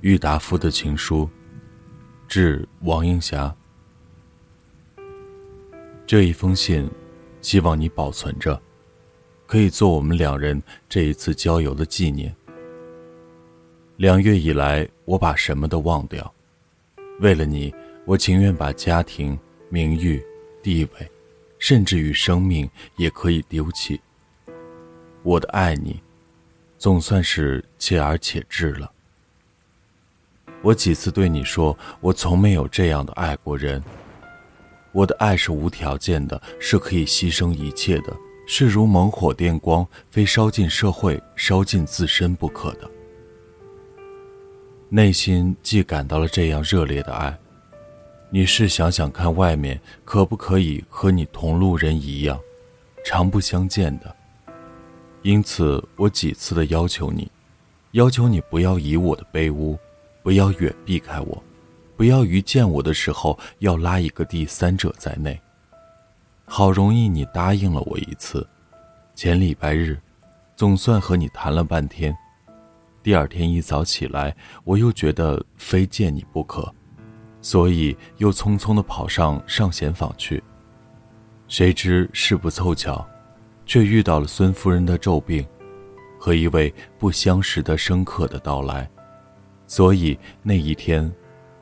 郁达夫的情书，致王映霞。这一封信，希望你保存着，可以做我们两人这一次郊游的纪念。两月以来，我把什么都忘掉，为了你，我情愿把家庭、名誉、地位，甚至于生命也可以丢弃。我的爱你，总算是切而且至了。我几次对你说，我从没有这样的爱过人。我的爱是无条件的，是可以牺牲一切的，是如猛火电光，非烧尽社会、烧尽自身不可的。内心既感到了这样热烈的爱，你试想想看，外面可不可以和你同路人一样，常不相见的？因此，我几次的要求你，要求你不要以我的卑污。不要远避开我，不要于见我的时候要拉一个第三者在内。好容易你答应了我一次，前礼拜日，总算和你谈了半天。第二天一早起来，我又觉得非见你不可，所以又匆匆的跑上上贤坊去。谁知事不凑巧，却遇到了孙夫人的骤病，和一位不相识的生客的到来。所以那一天，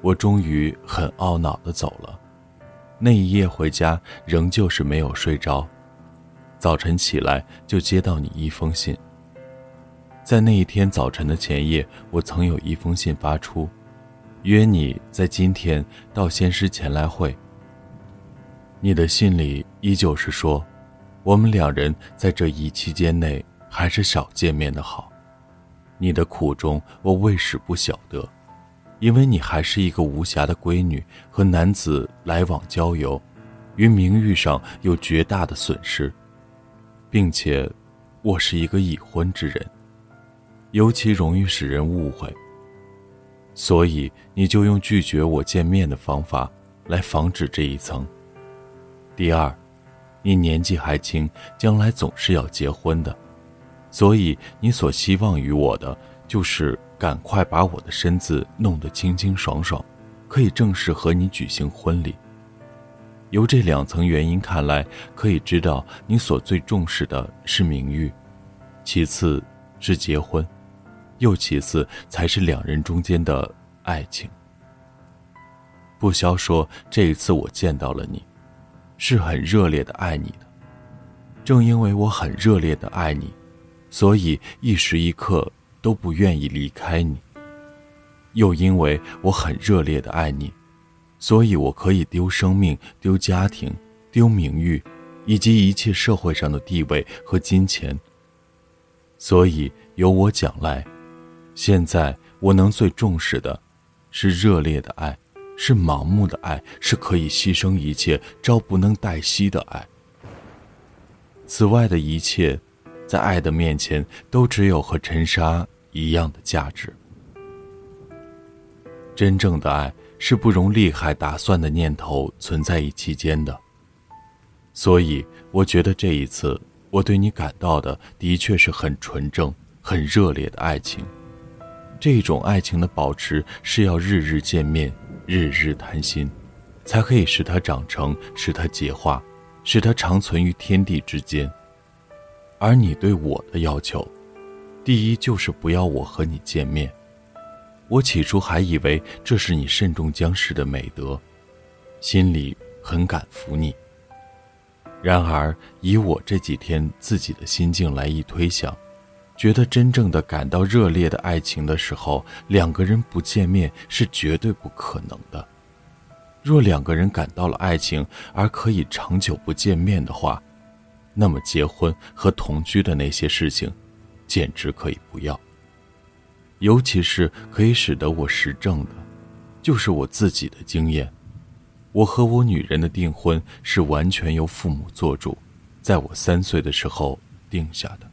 我终于很懊恼的走了。那一夜回家，仍旧是没有睡着。早晨起来就接到你一封信。在那一天早晨的前夜，我曾有一封信发出，约你在今天到仙师前来会。你的信里依旧是说，我们两人在这一期间内还是少见面的好。你的苦衷，我未始不晓得，因为你还是一个无暇的闺女，和男子来往交游，于名誉上有绝大的损失，并且，我是一个已婚之人，尤其容易使人误会。所以，你就用拒绝我见面的方法来防止这一层。第二，你年纪还轻，将来总是要结婚的。所以，你所希望于我的，就是赶快把我的身子弄得清清爽爽，可以正式和你举行婚礼。由这两层原因看来，可以知道你所最重视的是名誉，其次是结婚，又其次才是两人中间的爱情。不消说，这一次我见到了你，是很热烈的爱你的。正因为我很热烈的爱你。所以一时一刻都不愿意离开你。又因为我很热烈的爱你，所以我可以丢生命、丢家庭、丢名誉，以及一切社会上的地位和金钱。所以由我讲来，现在我能最重视的，是热烈的爱，是盲目的爱，是可以牺牲一切、朝不能待夕的爱。此外的一切。在爱的面前，都只有和尘沙一样的价值。真正的爱是不容利害打算的念头存在于其间的。所以，我觉得这一次我对你感到的，的确是很纯正、很热烈的爱情。这种爱情的保持，是要日日见面，日日谈心，才可以使它长成，使它结化，使它长存于天地之间。而你对我的要求，第一就是不要我和你见面。我起初还以为这是你慎重将士的美德，心里很感服你。然而以我这几天自己的心境来一推想，觉得真正的感到热烈的爱情的时候，两个人不见面是绝对不可能的。若两个人感到了爱情而可以长久不见面的话，那么，结婚和同居的那些事情，简直可以不要。尤其是可以使得我实证的，就是我自己的经验。我和我女人的订婚是完全由父母做主，在我三岁的时候定下的。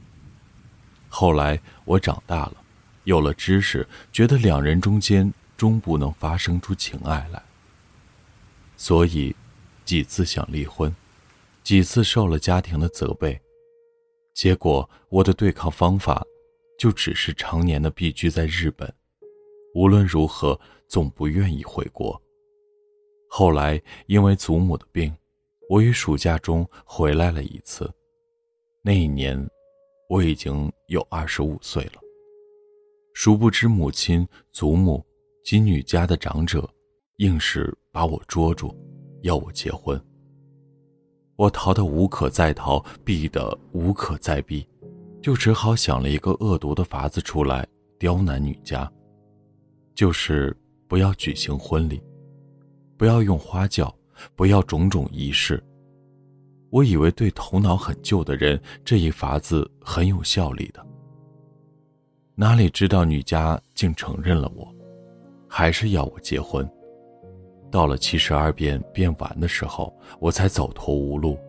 后来我长大了，有了知识，觉得两人中间终不能发生出情爱来，所以几次想离婚。几次受了家庭的责备，结果我的对抗方法就只是常年的避居在日本，无论如何总不愿意回国。后来因为祖母的病，我于暑假中回来了一次。那一年，我已经有二十五岁了。殊不知，母亲、祖母及女家的长者，硬是把我捉住，要我结婚。我逃得无可再逃，避得无可再避，就只好想了一个恶毒的法子出来刁难女家，就是不要举行婚礼，不要用花轿，不要种种仪式。我以为对头脑很旧的人，这一法子很有效力的。哪里知道女家竟承认了我，还是要我结婚。到了七十二变变完的时候，我才走投无路，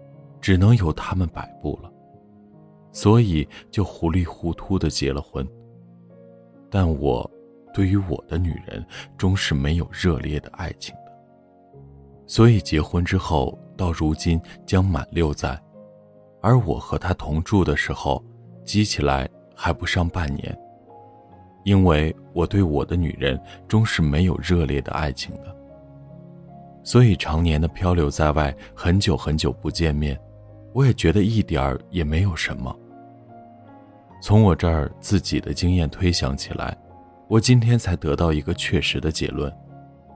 只能由他们摆布了，所以就糊里糊涂的结了婚。但我对于我的女人，终是没有热烈的爱情的，所以结婚之后，到如今将满六载，而我和她同住的时候，积起来还不上半年。因为我对我的女人终是没有热烈的爱情的，所以常年的漂流在外，很久很久不见面，我也觉得一点儿也没有什么。从我这儿自己的经验推想起来，我今天才得到一个确实的结论，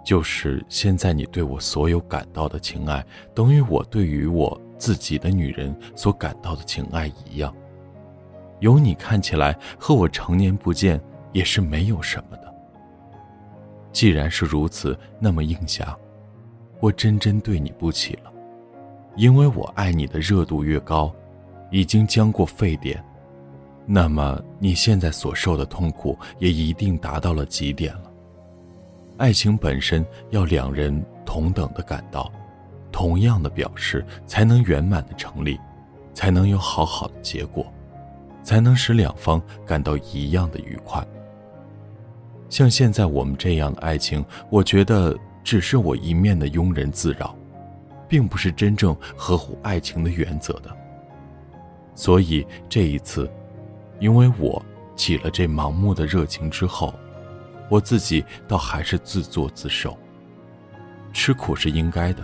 就是现在你对我所有感到的情爱，等于我对于我自己的女人所感到的情爱一样。有你看起来和我常年不见。也是没有什么的。既然是如此，那么应霞，我真真对你不起了，因为我爱你的热度越高，已经将过沸点，那么你现在所受的痛苦也一定达到了极点了。爱情本身要两人同等的感到，同样的表示，才能圆满的成立，才能有好好的结果，才能使两方感到一样的愉快。像现在我们这样的爱情，我觉得只是我一面的庸人自扰，并不是真正合乎爱情的原则的。所以这一次，因为我起了这盲目的热情之后，我自己倒还是自作自受。吃苦是应该的，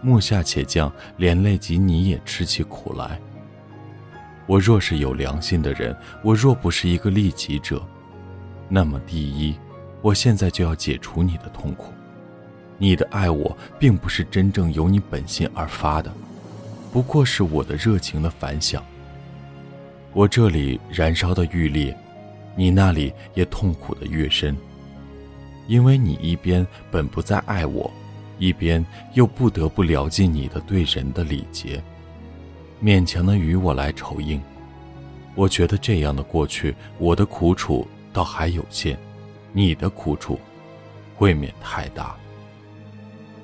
木下且将，连累及你也吃起苦来。我若是有良心的人，我若不是一个利己者。那么，第一，我现在就要解除你的痛苦。你的爱我，并不是真正由你本心而发的，不过是我的热情的反响。我这里燃烧的愈烈，你那里也痛苦的越深。因为你一边本不再爱我，一边又不得不了尽你的对人的礼节，勉强的与我来酬应。我觉得这样的过去，我的苦楚。倒还有限，你的苦楚未免太大。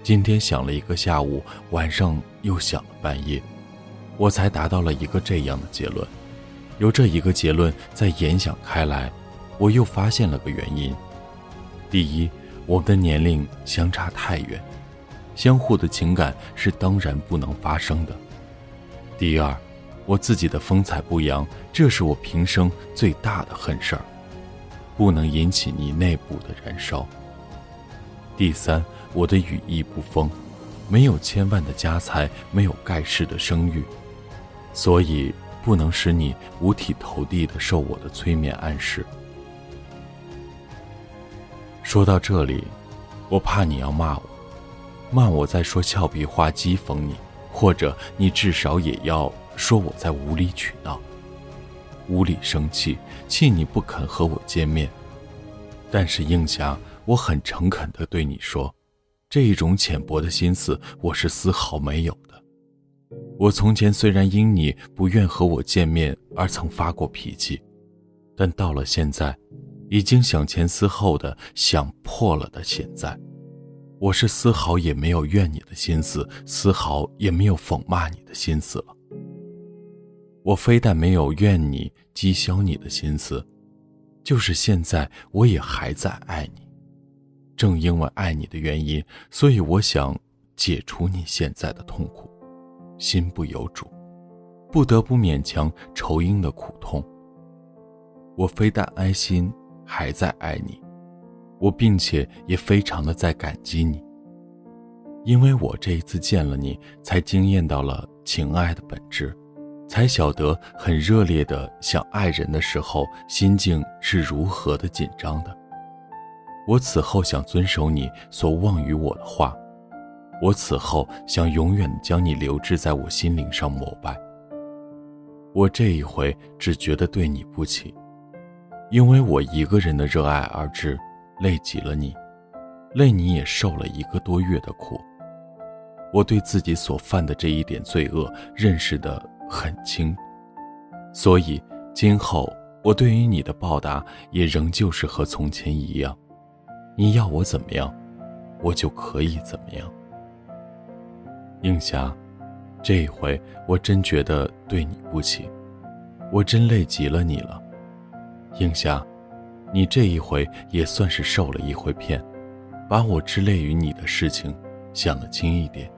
今天想了一个下午，晚上又想了半夜，我才达到了一个这样的结论。由这一个结论再延想开来，我又发现了个原因：第一，我们的年龄相差太远，相互的情感是当然不能发生的；第二，我自己的风采不扬，这是我平生最大的恨事儿。不能引起你内部的燃烧。第三，我的羽翼不丰，没有千万的家财，没有盖世的声誉，所以不能使你五体投地的受我的催眠暗示。说到这里，我怕你要骂我，骂我在说俏皮话讥讽你，或者你至少也要说我在无理取闹。无理生气，气你不肯和我见面。但是应霞，我很诚恳地对你说，这一种浅薄的心思，我是丝毫没有的。我从前虽然因你不愿和我见面而曾发过脾气，但到了现在，已经想前思后的想破了的现在，我是丝毫也没有怨你的心思，丝毫也没有讽骂你的心思了。我非但没有怨你、讥笑你的心思，就是现在我也还在爱你。正因为爱你的原因，所以我想解除你现在的痛苦，心不由主，不得不勉强酬应的苦痛。我非但安心还在爱你，我并且也非常的在感激你，因为我这一次见了你，才惊艳到了情爱的本质，才晓得很热烈的想爱人的时候，心境是如何的紧张的。我此后想遵守你所望于我的话，我此后想永远将你留置在我心灵上膜拜。我这一回只觉得对你不起，因为我一个人的热爱而至。累极了你，累你也受了一个多月的苦。我对自己所犯的这一点罪恶认识的很轻，所以今后我对于你的报答也仍旧是和从前一样。你要我怎么样，我就可以怎么样。映霞，这一回我真觉得对你不起，我真累极了你了，映霞。你这一回也算是受了一回骗，把我之累于你的事情想得轻一点，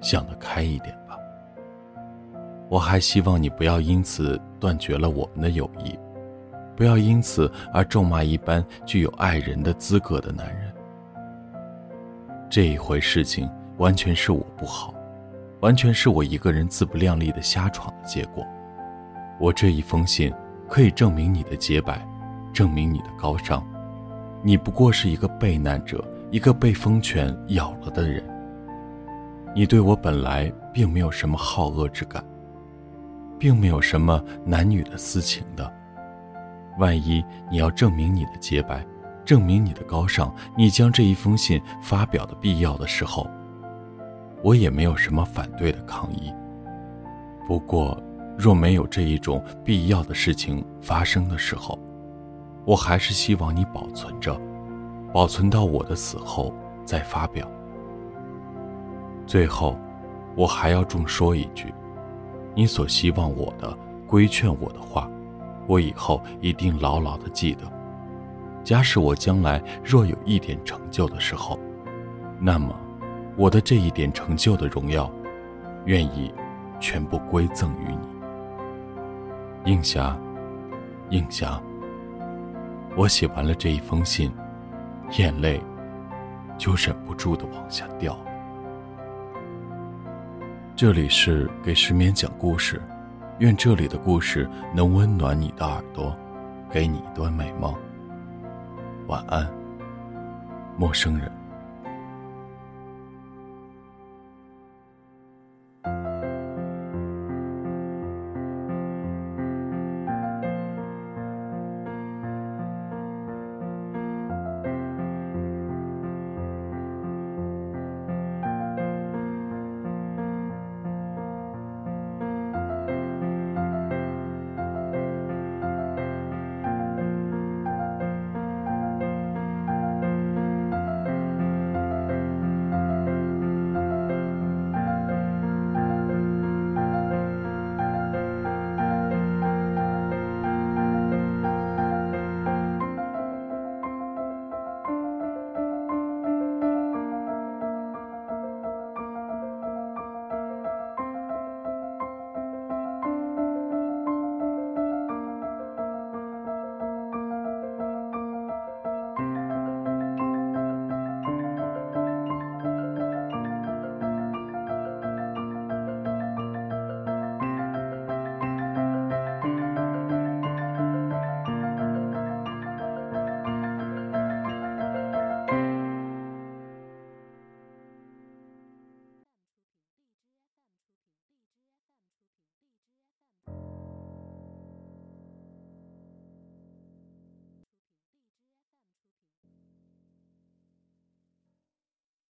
想得开一点。我还希望你不要因此断绝了我们的友谊，不要因此而咒骂一般具有爱人的资格的男人。这一回事情完全是我不好，完全是我一个人自不量力的瞎闯的结果。我这一封信可以证明你的洁白。证明你的高尚，你不过是一个被难者，一个被疯犬咬了的人。你对我本来并没有什么好恶之感，并没有什么男女的私情的。万一你要证明你的洁白，证明你的高尚，你将这一封信发表的必要的时候，我也没有什么反对的抗议。不过，若没有这一种必要的事情发生的时候，我还是希望你保存着，保存到我的死后再发表。最后，我还要重说一句：你所希望我的、规劝我的话，我以后一定牢牢的记得。假使我将来若有一点成就的时候，那么，我的这一点成就的荣耀，愿意全部归赠于你。映霞，映霞。我写完了这一封信，眼泪就忍不住的往下掉。这里是给失眠讲故事，愿这里的故事能温暖你的耳朵，给你一段美梦。晚安，陌生人。